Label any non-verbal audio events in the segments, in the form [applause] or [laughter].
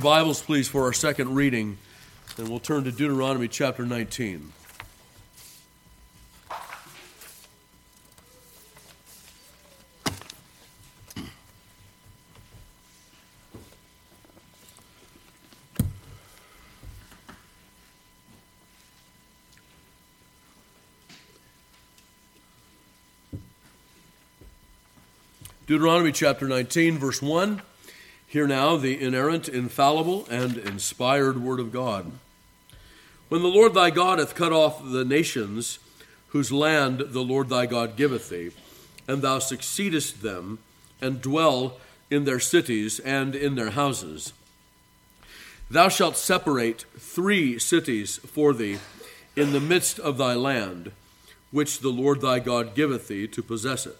Bibles, please, for our second reading, and we'll turn to Deuteronomy chapter 19. Deuteronomy chapter 19, verse 1. Hear now the inerrant, infallible, and inspired word of God. When the Lord thy God hath cut off the nations whose land the Lord thy God giveth thee, and thou succeedest them, and dwell in their cities and in their houses, thou shalt separate three cities for thee in the midst of thy land, which the Lord thy God giveth thee to possess it.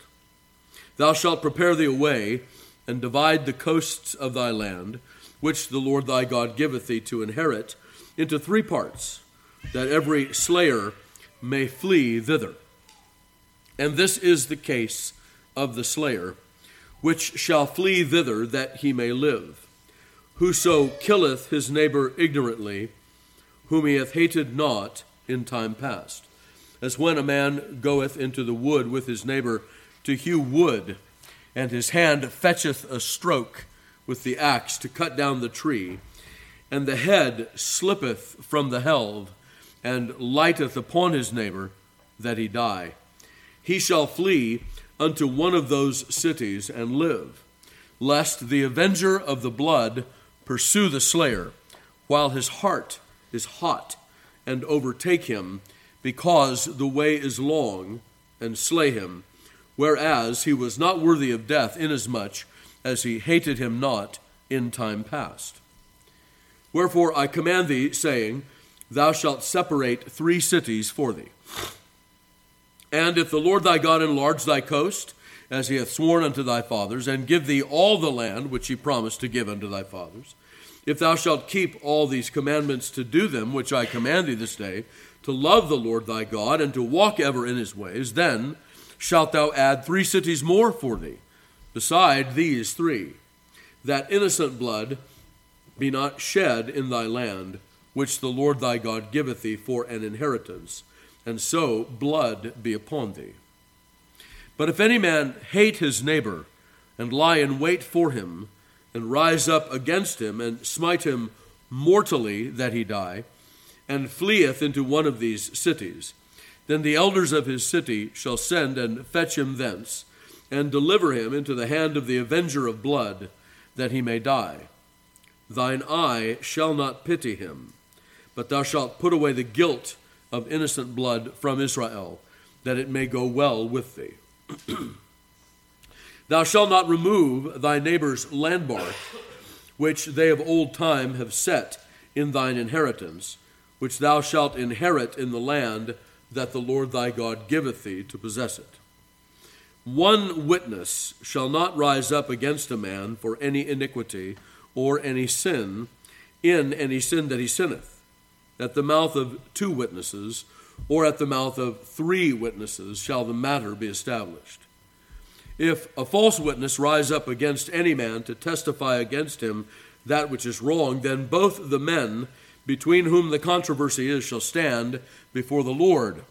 Thou shalt prepare thee a way and divide the coasts of thy land, which the Lord thy God giveth thee to inherit, into three parts, that every slayer may flee thither. And this is the case of the slayer, which shall flee thither that he may live. Whoso killeth his neighbor ignorantly, whom he hath hated not in time past. As when a man goeth into the wood with his neighbor to hew wood, and his hand fetcheth a stroke with the axe to cut down the tree, and the head slippeth from the helve, and lighteth upon his neighbor, that he die. He shall flee unto one of those cities and live, lest the avenger of the blood pursue the slayer, while his heart is hot, and overtake him, because the way is long, and slay him whereas he was not worthy of death, inasmuch as he hated him not in time past. Wherefore I command thee, saying, Thou shalt separate three cities for thee. And if the Lord thy God enlarge thy coast, as he hath sworn unto thy fathers, and give thee all the land which he promised to give unto thy fathers, if thou shalt keep all these commandments to do them, which I command thee this day, to love the Lord thy God, and to walk ever in his ways, then shalt thou add three cities more for thee, beside these three, that innocent blood be not shed in thy land, which the Lord thy God giveth thee for an inheritance, and so blood be upon thee. But if any man hate his neighbor, and lie in wait for him, and rise up against him, and smite him mortally that he die, and fleeth into one of these cities, then the elders of his city shall send and fetch him thence, and deliver him into the hand of the avenger of blood, that he may die. Thine eye shall not pity him, but thou shalt put away the guilt of innocent blood from Israel, that it may go well with thee. [clears throat] thou shalt not remove thy neighbor's landmark, which they of old time have set in thine inheritance, which thou shalt inherit in the land that the Lord thy God giveth thee to possess it. One witness shall not rise up against a man for any iniquity or any sin in any sin that he sinneth. At the mouth of two witnesses or at the mouth of three witnesses shall the matter be established. If a false witness rise up against any man to testify against him that which is wrong, then both the men between whom the controversy is shall stand before the Lord,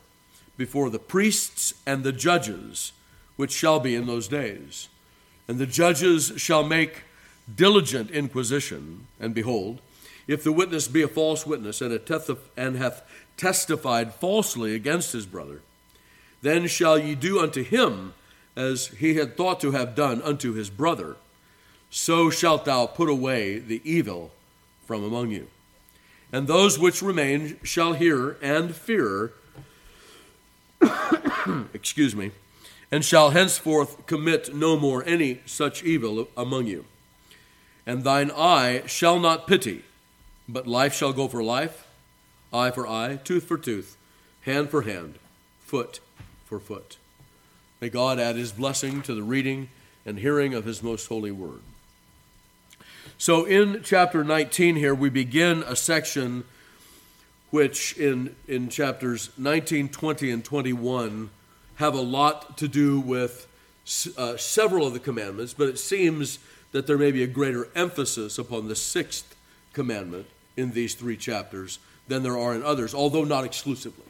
before the priests and the judges, which shall be in those days. And the judges shall make diligent inquisition, and behold, if the witness be a false witness and, and hath testified falsely against his brother, then shall ye do unto him as he had thought to have done unto his brother. So shalt thou put away the evil from among you and those which remain shall hear and fear, [coughs] excuse me, and shall henceforth commit no more any such evil among you. And thine eye shall not pity, but life shall go for life, eye for eye, tooth for tooth, hand for hand, foot for foot. May God add his blessing to the reading and hearing of his most holy word. So, in chapter 19 here, we begin a section which in, in chapters 19, 20, and 21 have a lot to do with uh, several of the commandments, but it seems that there may be a greater emphasis upon the sixth commandment in these three chapters than there are in others, although not exclusively.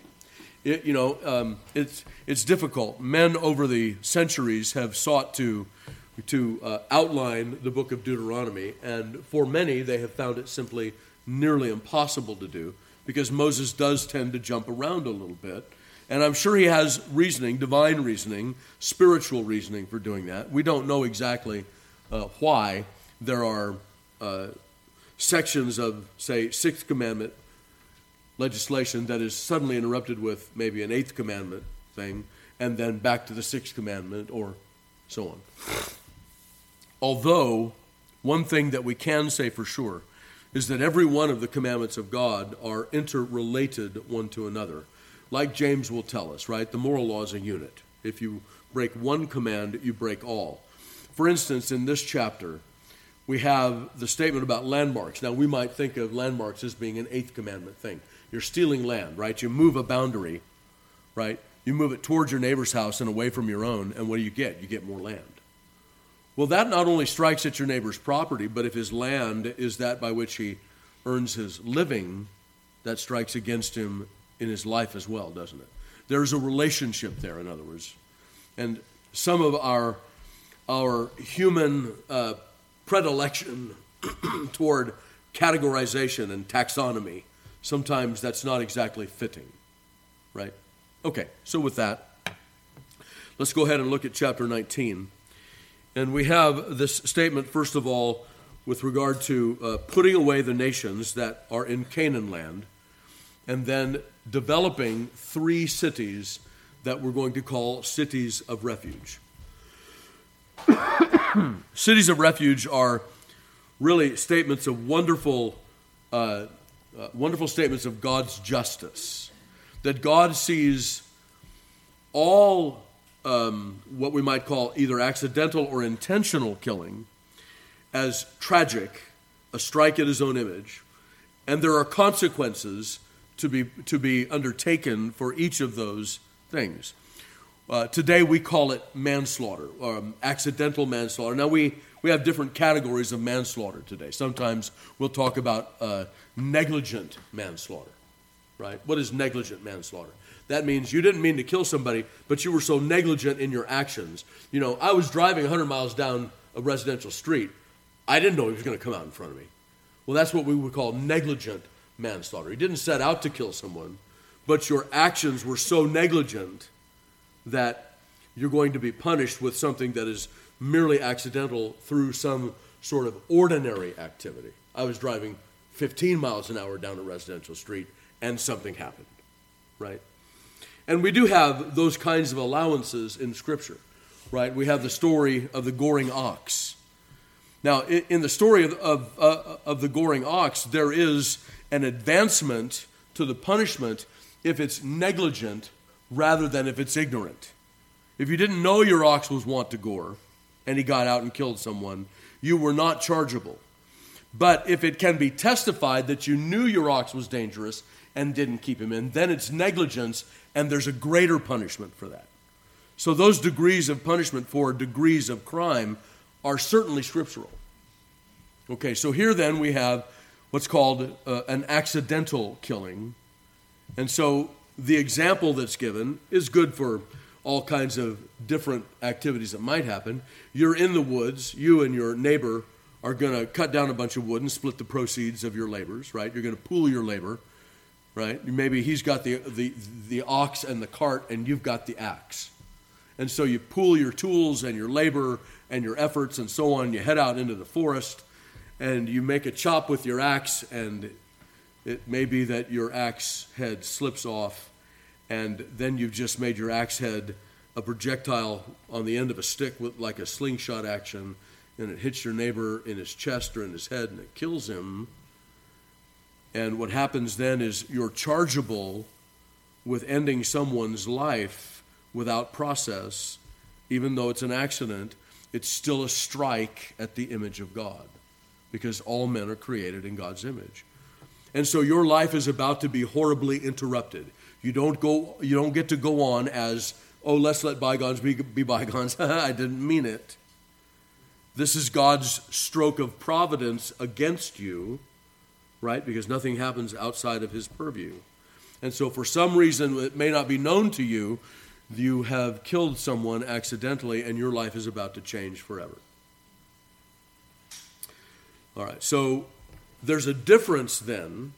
It, you know, um, it's, it's difficult. Men over the centuries have sought to, to uh, outline the book of Deuteronomy, and for many, they have found it simply nearly impossible to do because Moses does tend to jump around a little bit. And I'm sure he has reasoning, divine reasoning, spiritual reasoning for doing that. We don't know exactly uh, why there are uh, sections of, say, Sixth Commandment legislation that is suddenly interrupted with maybe an Eighth Commandment thing, and then back to the Sixth Commandment, or so on. Although, one thing that we can say for sure is that every one of the commandments of God are interrelated one to another. Like James will tell us, right? The moral law is a unit. If you break one command, you break all. For instance, in this chapter, we have the statement about landmarks. Now, we might think of landmarks as being an eighth commandment thing. You're stealing land, right? You move a boundary, right? You move it towards your neighbor's house and away from your own, and what do you get? You get more land. Well, that not only strikes at your neighbor's property, but if his land is that by which he earns his living, that strikes against him in his life as well, doesn't it? There's a relationship there, in other words. And some of our, our human uh, predilection [clears throat] toward categorization and taxonomy, sometimes that's not exactly fitting, right? Okay, so with that, let's go ahead and look at chapter 19. And we have this statement, first of all, with regard to uh, putting away the nations that are in Canaan land, and then developing three cities that we're going to call cities of refuge. [coughs] cities of refuge are really statements of wonderful, uh, uh, wonderful statements of God's justice. That God sees all um, what we might call either accidental or intentional killing as tragic, a strike at his own image, and there are consequences to be, to be undertaken for each of those things. Uh, today we call it manslaughter, or um, accidental manslaughter. Now we, we have different categories of manslaughter today. Sometimes we'll talk about uh, negligent manslaughter, right? What is negligent manslaughter? That means you didn't mean to kill somebody, but you were so negligent in your actions. You know, I was driving 100 miles down a residential street. I didn't know he was going to come out in front of me. Well, that's what we would call negligent manslaughter. He didn't set out to kill someone, but your actions were so negligent that you're going to be punished with something that is merely accidental through some sort of ordinary activity. I was driving 15 miles an hour down a residential street and something happened, right? And we do have those kinds of allowances in Scripture, right? We have the story of the goring ox. Now, in the story of, of, uh, of the goring ox, there is an advancement to the punishment if it's negligent rather than if it's ignorant. If you didn't know your ox was wont to gore and he got out and killed someone, you were not chargeable. But if it can be testified that you knew your ox was dangerous and didn't keep him in, then it's negligence and there's a greater punishment for that. So those degrees of punishment for degrees of crime are certainly scriptural. Okay, so here then we have what's called uh, an accidental killing. And so the example that's given is good for all kinds of different activities that might happen. You're in the woods, you and your neighbor are going to cut down a bunch of wood and split the proceeds of your labors, right? You're going to pool your labor, right? Maybe he's got the, the, the ox and the cart, and you've got the axe. And so you pool your tools and your labor and your efforts and so on. You head out into the forest and you make a chop with your axe, and it may be that your axe head slips off, and then you've just made your axe head a projectile on the end of a stick with like a slingshot action, and it hits your neighbor in his chest or in his head, and it kills him. And what happens then is you're chargeable with ending someone's life without process, even though it's an accident, it's still a strike at the image of God because all men are created in God's image. And so your life is about to be horribly interrupted. You don't go you don't get to go on as, "Oh, let's let bygones be, be bygones." [laughs] I didn't mean it. This is God's stroke of providence against you right? Because nothing happens outside of his purview. And so, for some reason, it may not be known to you, you have killed someone accidentally, and your life is about to change forever. All right, so there's a difference then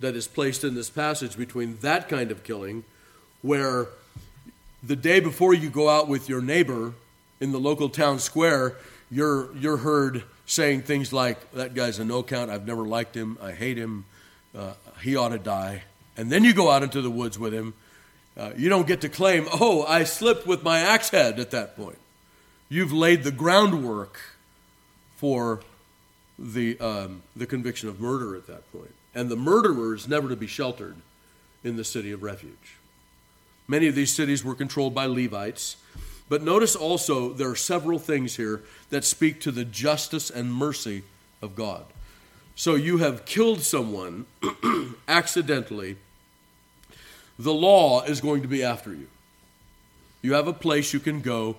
that is placed in this passage between that kind of killing, where the day before you go out with your neighbor in the local town square, you're, you're heard saying things like, That guy's a no count, I've never liked him, I hate him, uh, he ought to die. And then you go out into the woods with him. Uh, you don't get to claim, Oh, I slipped with my axe head at that point. You've laid the groundwork for the, um, the conviction of murder at that point. And the murderer is never to be sheltered in the city of refuge. Many of these cities were controlled by Levites. But notice also there are several things here that speak to the justice and mercy of God. So you have killed someone [clears throat] accidentally, the law is going to be after you. You have a place you can go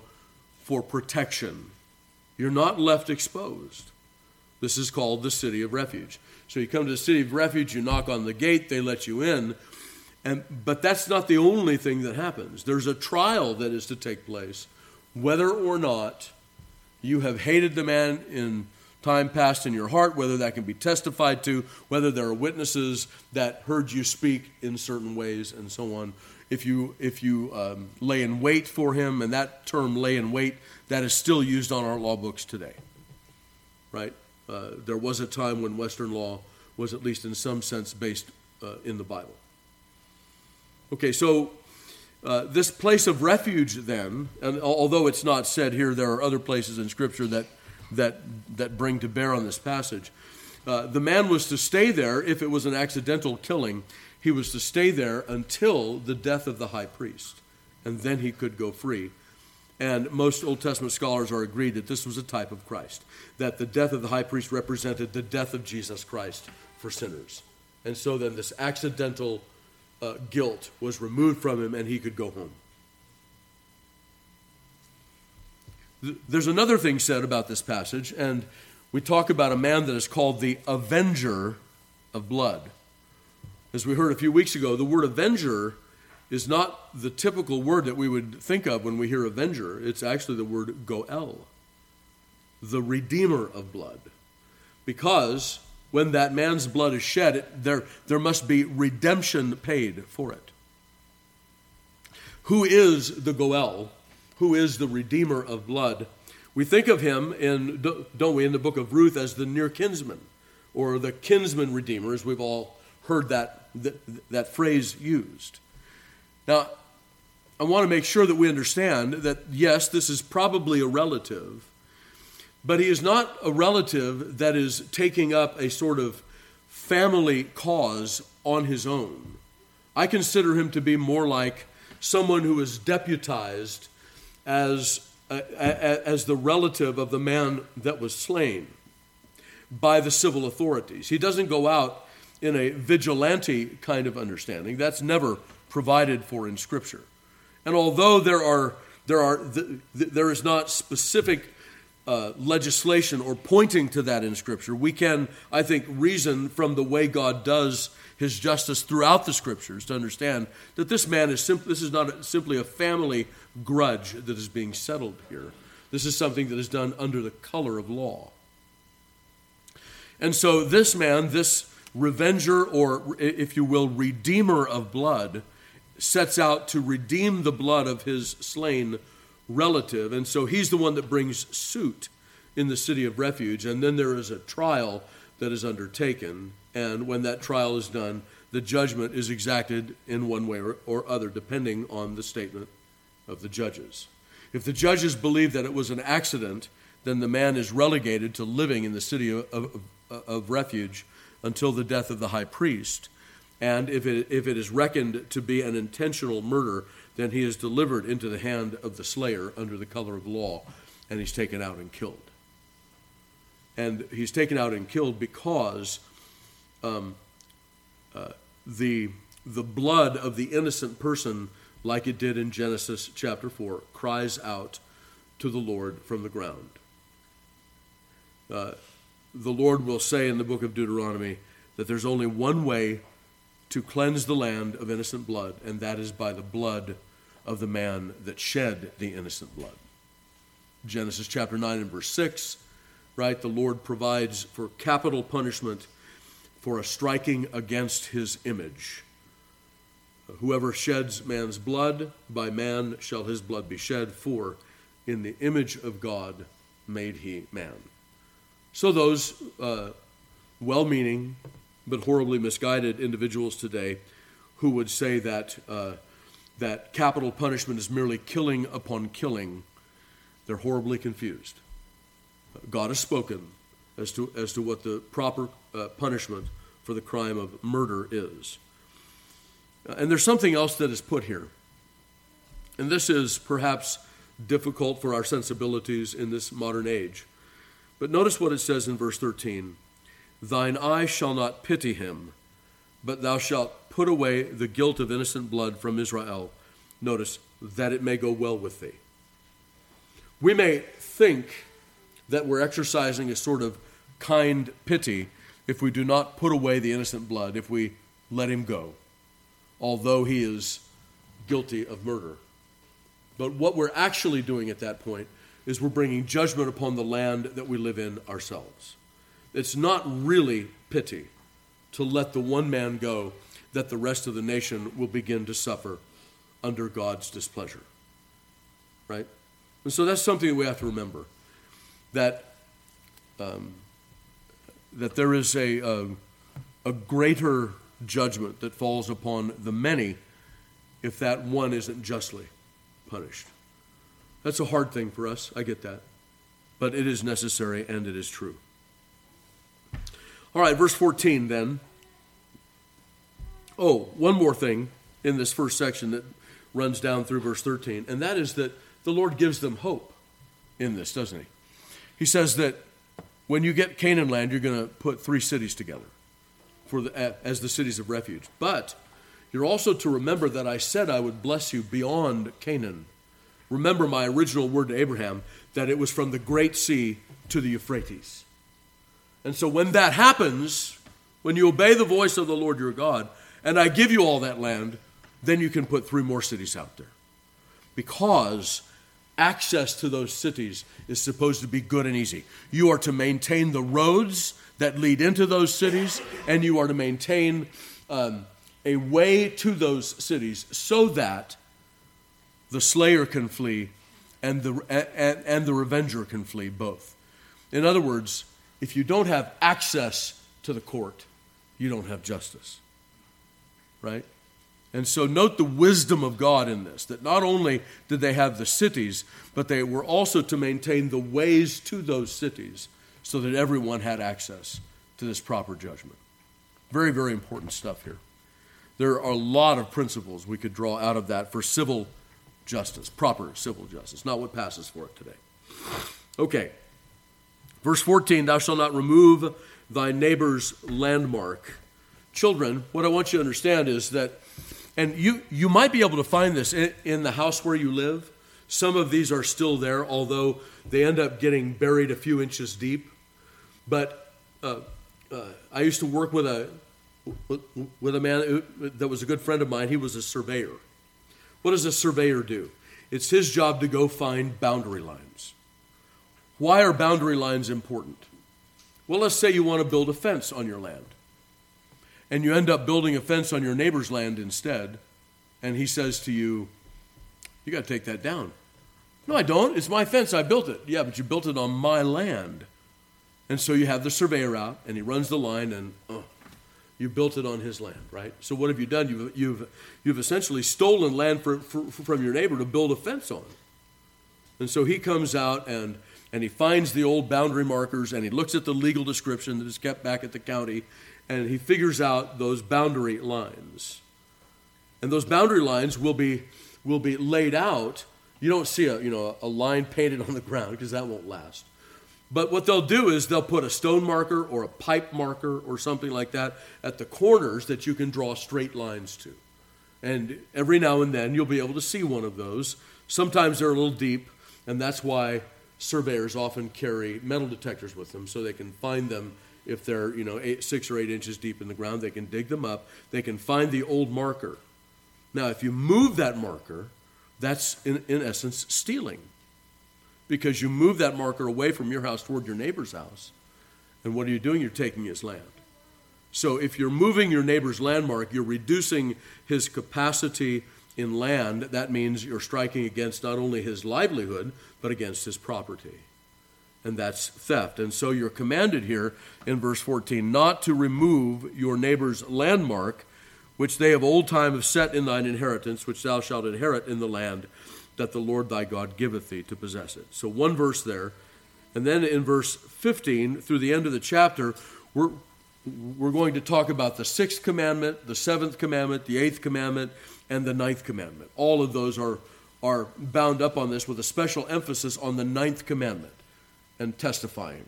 for protection. You're not left exposed. This is called the city of refuge. So you come to the city of refuge, you knock on the gate, they let you in. And, but that's not the only thing that happens. There's a trial that is to take place, whether or not you have hated the man in time past in your heart, whether that can be testified to, whether there are witnesses that heard you speak in certain ways, and so on. If you, if you um, lay in wait for him, and that term lay in wait, that is still used on our law books today. Right? Uh, there was a time when Western law was, at least in some sense, based uh, in the Bible. Okay, so uh, this place of refuge, then, and although it's not said here, there are other places in Scripture that, that, that bring to bear on this passage. Uh, the man was to stay there if it was an accidental killing. He was to stay there until the death of the high priest, and then he could go free. And most Old Testament scholars are agreed that this was a type of Christ, that the death of the high priest represented the death of Jesus Christ for sinners. And so then this accidental uh, guilt was removed from him and he could go home. There's another thing said about this passage, and we talk about a man that is called the avenger of blood. As we heard a few weeks ago, the word avenger is not the typical word that we would think of when we hear avenger. It's actually the word goel, the redeemer of blood. Because when that man's blood is shed, it, there, there must be redemption paid for it. Who is the Goel? Who is the Redeemer of blood? We think of him in, don't we, in the book of Ruth as the near kinsman or the kinsman redeemer, as we've all heard that, that, that phrase used. Now, I want to make sure that we understand that, yes, this is probably a relative but he is not a relative that is taking up a sort of family cause on his own. I consider him to be more like someone who is deputized as, uh, as the relative of the man that was slain by the civil authorities. He doesn't go out in a vigilante kind of understanding. That's never provided for in Scripture. And although there are there are there is not specific uh, legislation or pointing to that in Scripture. We can, I think, reason from the way God does his justice throughout the Scriptures to understand that this man is simply, this is not simply a family grudge that is being settled here. This is something that is done under the color of law. And so this man, this revenger, or if you will, redeemer of blood, sets out to redeem the blood of his slain relative. And so he's the one that brings suit in the city of refuge. And then there is a trial that is undertaken. And when that trial is done, the judgment is exacted in one way or, or other, depending on the statement of the judges. If the judges believe that it was an accident, then the man is relegated to living in the city of, of, of refuge until the death of the high priest. And if it, if it is reckoned to be an intentional murder, then he is delivered into the hand of the slayer under the color of law, and he's taken out and killed. And he's taken out and killed because um, uh, the, the blood of the innocent person, like it did in Genesis chapter 4, cries out to the Lord from the ground. Uh, the Lord will say in the book of Deuteronomy, that there's only one way to cleanse the land of innocent blood, and that is by the blood of the man that shed the innocent blood. Genesis chapter 9 and verse 6, right? The Lord provides for capital punishment for a striking against his image. Whoever sheds man's blood, by man shall his blood be shed, for in the image of God made he man. So, those uh, well meaning but horribly misguided individuals today who would say that, uh, that capital punishment is merely killing upon killing, they're horribly confused. God has spoken as to, as to what the proper uh, punishment for the crime of murder is. Uh, and there's something else that is put here. And this is perhaps difficult for our sensibilities in this modern age. But notice what it says in verse 13 Thine eye shall not pity him, but thou shalt put away the guilt of innocent blood from Israel. Notice, that it may go well with thee. We may think that we're exercising a sort of kind pity if we do not put away the innocent blood, if we let him go, although he is guilty of murder. But what we're actually doing at that point is we're bringing judgment upon the land that we live in ourselves. It's not really pity to let the one man go that the rest of the nation will begin to suffer under God's displeasure. Right? And so that's something that we have to remember that, um, that there is a, a, a greater judgment that falls upon the many if that one isn't justly punished. That's a hard thing for us, I get that. But it is necessary and it is true. All right, verse 14 then. Oh, one more thing in this first section that runs down through verse 13, and that is that the Lord gives them hope in this, doesn't he? He says that when you get Canaan land, you're going to put three cities together for the, as the cities of refuge. But you're also to remember that I said I would bless you beyond Canaan. Remember my original word to Abraham that it was from the great sea to the Euphrates. And so when that happens, when you obey the voice of the Lord your God, and I give you all that land, then you can put three more cities out there. Because access to those cities is supposed to be good and easy. You are to maintain the roads that lead into those cities, and you are to maintain um, a way to those cities so that the slayer can flee and the, and, and the revenger can flee both. In other words, if you don't have access to the court, you don't have justice. Right? And so note the wisdom of God in this that not only did they have the cities, but they were also to maintain the ways to those cities so that everyone had access to this proper judgment. Very, very important stuff here. There are a lot of principles we could draw out of that for civil justice, proper civil justice, not what passes for it today. Okay. Verse 14 Thou shalt not remove thy neighbor's landmark. Children, what I want you to understand is that, and you, you might be able to find this in, in the house where you live. Some of these are still there, although they end up getting buried a few inches deep. But uh, uh, I used to work with a with a man that was a good friend of mine. He was a surveyor. What does a surveyor do? It's his job to go find boundary lines. Why are boundary lines important? Well, let's say you want to build a fence on your land, and you end up building a fence on your neighbor's land instead, and he says to you, You got to take that down. No, I don't. It's my fence. I built it. Yeah, but you built it on my land. And so you have the surveyor out, and he runs the line, and oh, you built it on his land, right? So what have you done? You've, you've, you've essentially stolen land for, for, from your neighbor to build a fence on. And so he comes out and, and he finds the old boundary markers and he looks at the legal description that is kept back at the county and he figures out those boundary lines. And those boundary lines will be, will be laid out. You don't see a, you know, a line painted on the ground because that won't last. But what they'll do is they'll put a stone marker or a pipe marker or something like that at the corners that you can draw straight lines to. And every now and then you'll be able to see one of those. Sometimes they're a little deep, and that's why surveyors often carry metal detectors with them so they can find them if they're you know eight, six or eight inches deep in the ground, they can dig them up. They can find the old marker. Now, if you move that marker, that's in, in essence stealing, because you move that marker away from your house toward your neighbor's house. And what are you doing? You're taking his land. So if you're moving your neighbor's landmark, you're reducing his capacity in land. That means you're striking against not only his livelihood, but against his property and that's theft. And so you're commanded here in verse 14 not to remove your neighbor's landmark, which they of old time have set in thine inheritance, which thou shalt inherit in the land that the Lord thy God giveth thee to possess it. So one verse there. And then in verse 15, through the end of the chapter, we're, we're going to talk about the sixth commandment, the seventh commandment, the eighth commandment, and the ninth commandment. All of those are, are bound up on this with a special emphasis on the ninth commandment and testifying.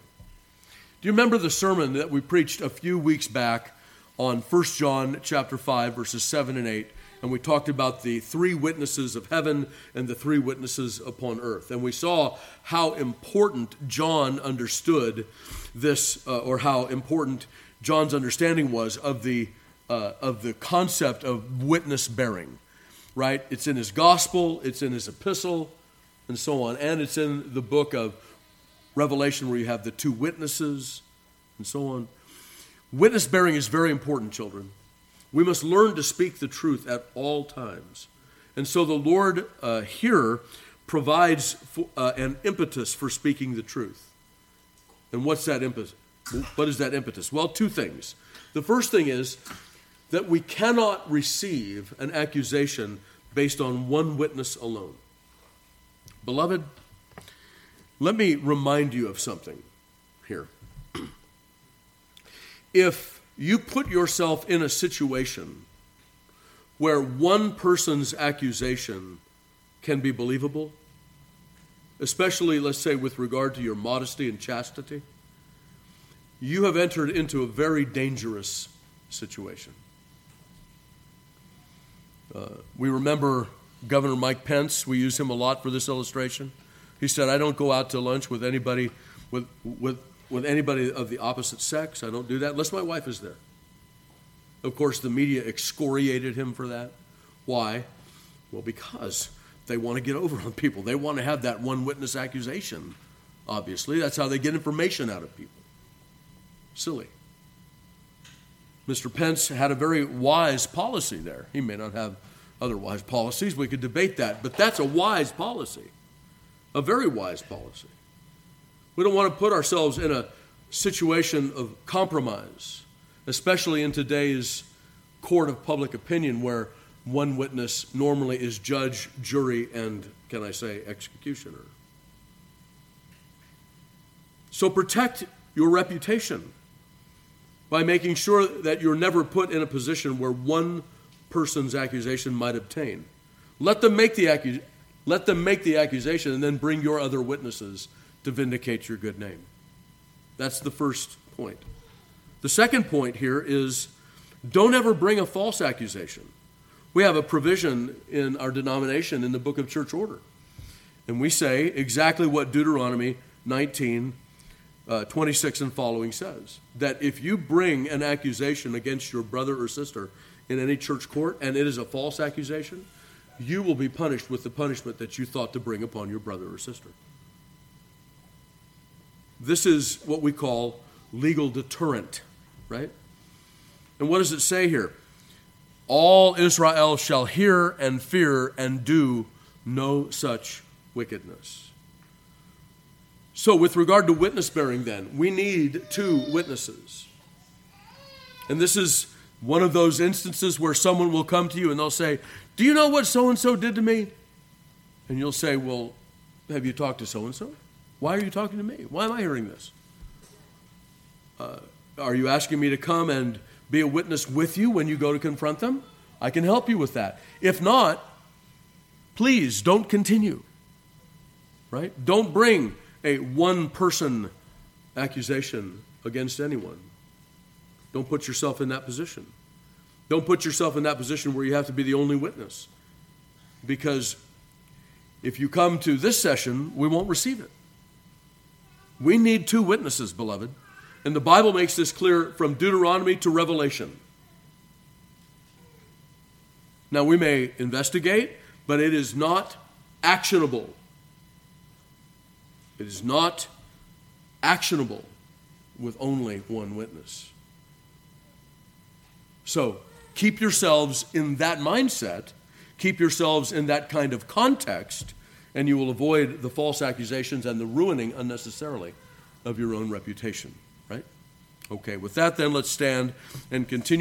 Do you remember the sermon that we preached a few weeks back on 1 John chapter 5 verses 7 and 8 and we talked about the three witnesses of heaven and the three witnesses upon earth and we saw how important John understood this uh, or how important John's understanding was of the uh, of the concept of witness bearing right it's in his gospel it's in his epistle and so on and it's in the book of Revelation, where you have the two witnesses and so on. Witness bearing is very important, children. We must learn to speak the truth at all times. And so the Lord uh, here provides uh, an impetus for speaking the truth. And what's that impetus? What is that impetus? Well, two things. The first thing is that we cannot receive an accusation based on one witness alone. Beloved, let me remind you of something here. [clears throat] if you put yourself in a situation where one person's accusation can be believable, especially, let's say, with regard to your modesty and chastity, you have entered into a very dangerous situation. Uh, we remember Governor Mike Pence, we use him a lot for this illustration. He said, I don't go out to lunch with anybody with, with, with anybody of the opposite sex. I don't do that unless my wife is there. Of course, the media excoriated him for that. Why? Well, because they want to get over on people. They want to have that one witness accusation, obviously. That's how they get information out of people. Silly. Mr. Pence had a very wise policy there. He may not have other wise policies. We could debate that, but that's a wise policy a very wise policy. We don't want to put ourselves in a situation of compromise, especially in today's court of public opinion where one witness normally is judge, jury, and, can I say, executioner. So protect your reputation by making sure that you're never put in a position where one person's accusation might obtain. Let them make the accusation let them make the accusation and then bring your other witnesses to vindicate your good name. That's the first point. The second point here is don't ever bring a false accusation. We have a provision in our denomination in the book of church order. And we say exactly what Deuteronomy 19, uh, 26 and following says that if you bring an accusation against your brother or sister in any church court and it is a false accusation, you will be punished with the punishment that you thought to bring upon your brother or sister. This is what we call legal deterrent, right? And what does it say here? All Israel shall hear and fear and do no such wickedness. So, with regard to witness bearing, then, we need two witnesses. And this is one of those instances where someone will come to you and they'll say, Do you know what so and so did to me? And you'll say, Well, have you talked to so and so? Why are you talking to me? Why am I hearing this? Uh, are you asking me to come and be a witness with you when you go to confront them? I can help you with that. If not, please don't continue. Right? Don't bring a one person accusation against anyone. Don't put yourself in that position. Don't put yourself in that position where you have to be the only witness. Because if you come to this session, we won't receive it. We need two witnesses, beloved. And the Bible makes this clear from Deuteronomy to Revelation. Now, we may investigate, but it is not actionable. It is not actionable with only one witness. So, keep yourselves in that mindset, keep yourselves in that kind of context, and you will avoid the false accusations and the ruining unnecessarily of your own reputation, right? Okay, with that, then, let's stand and continue.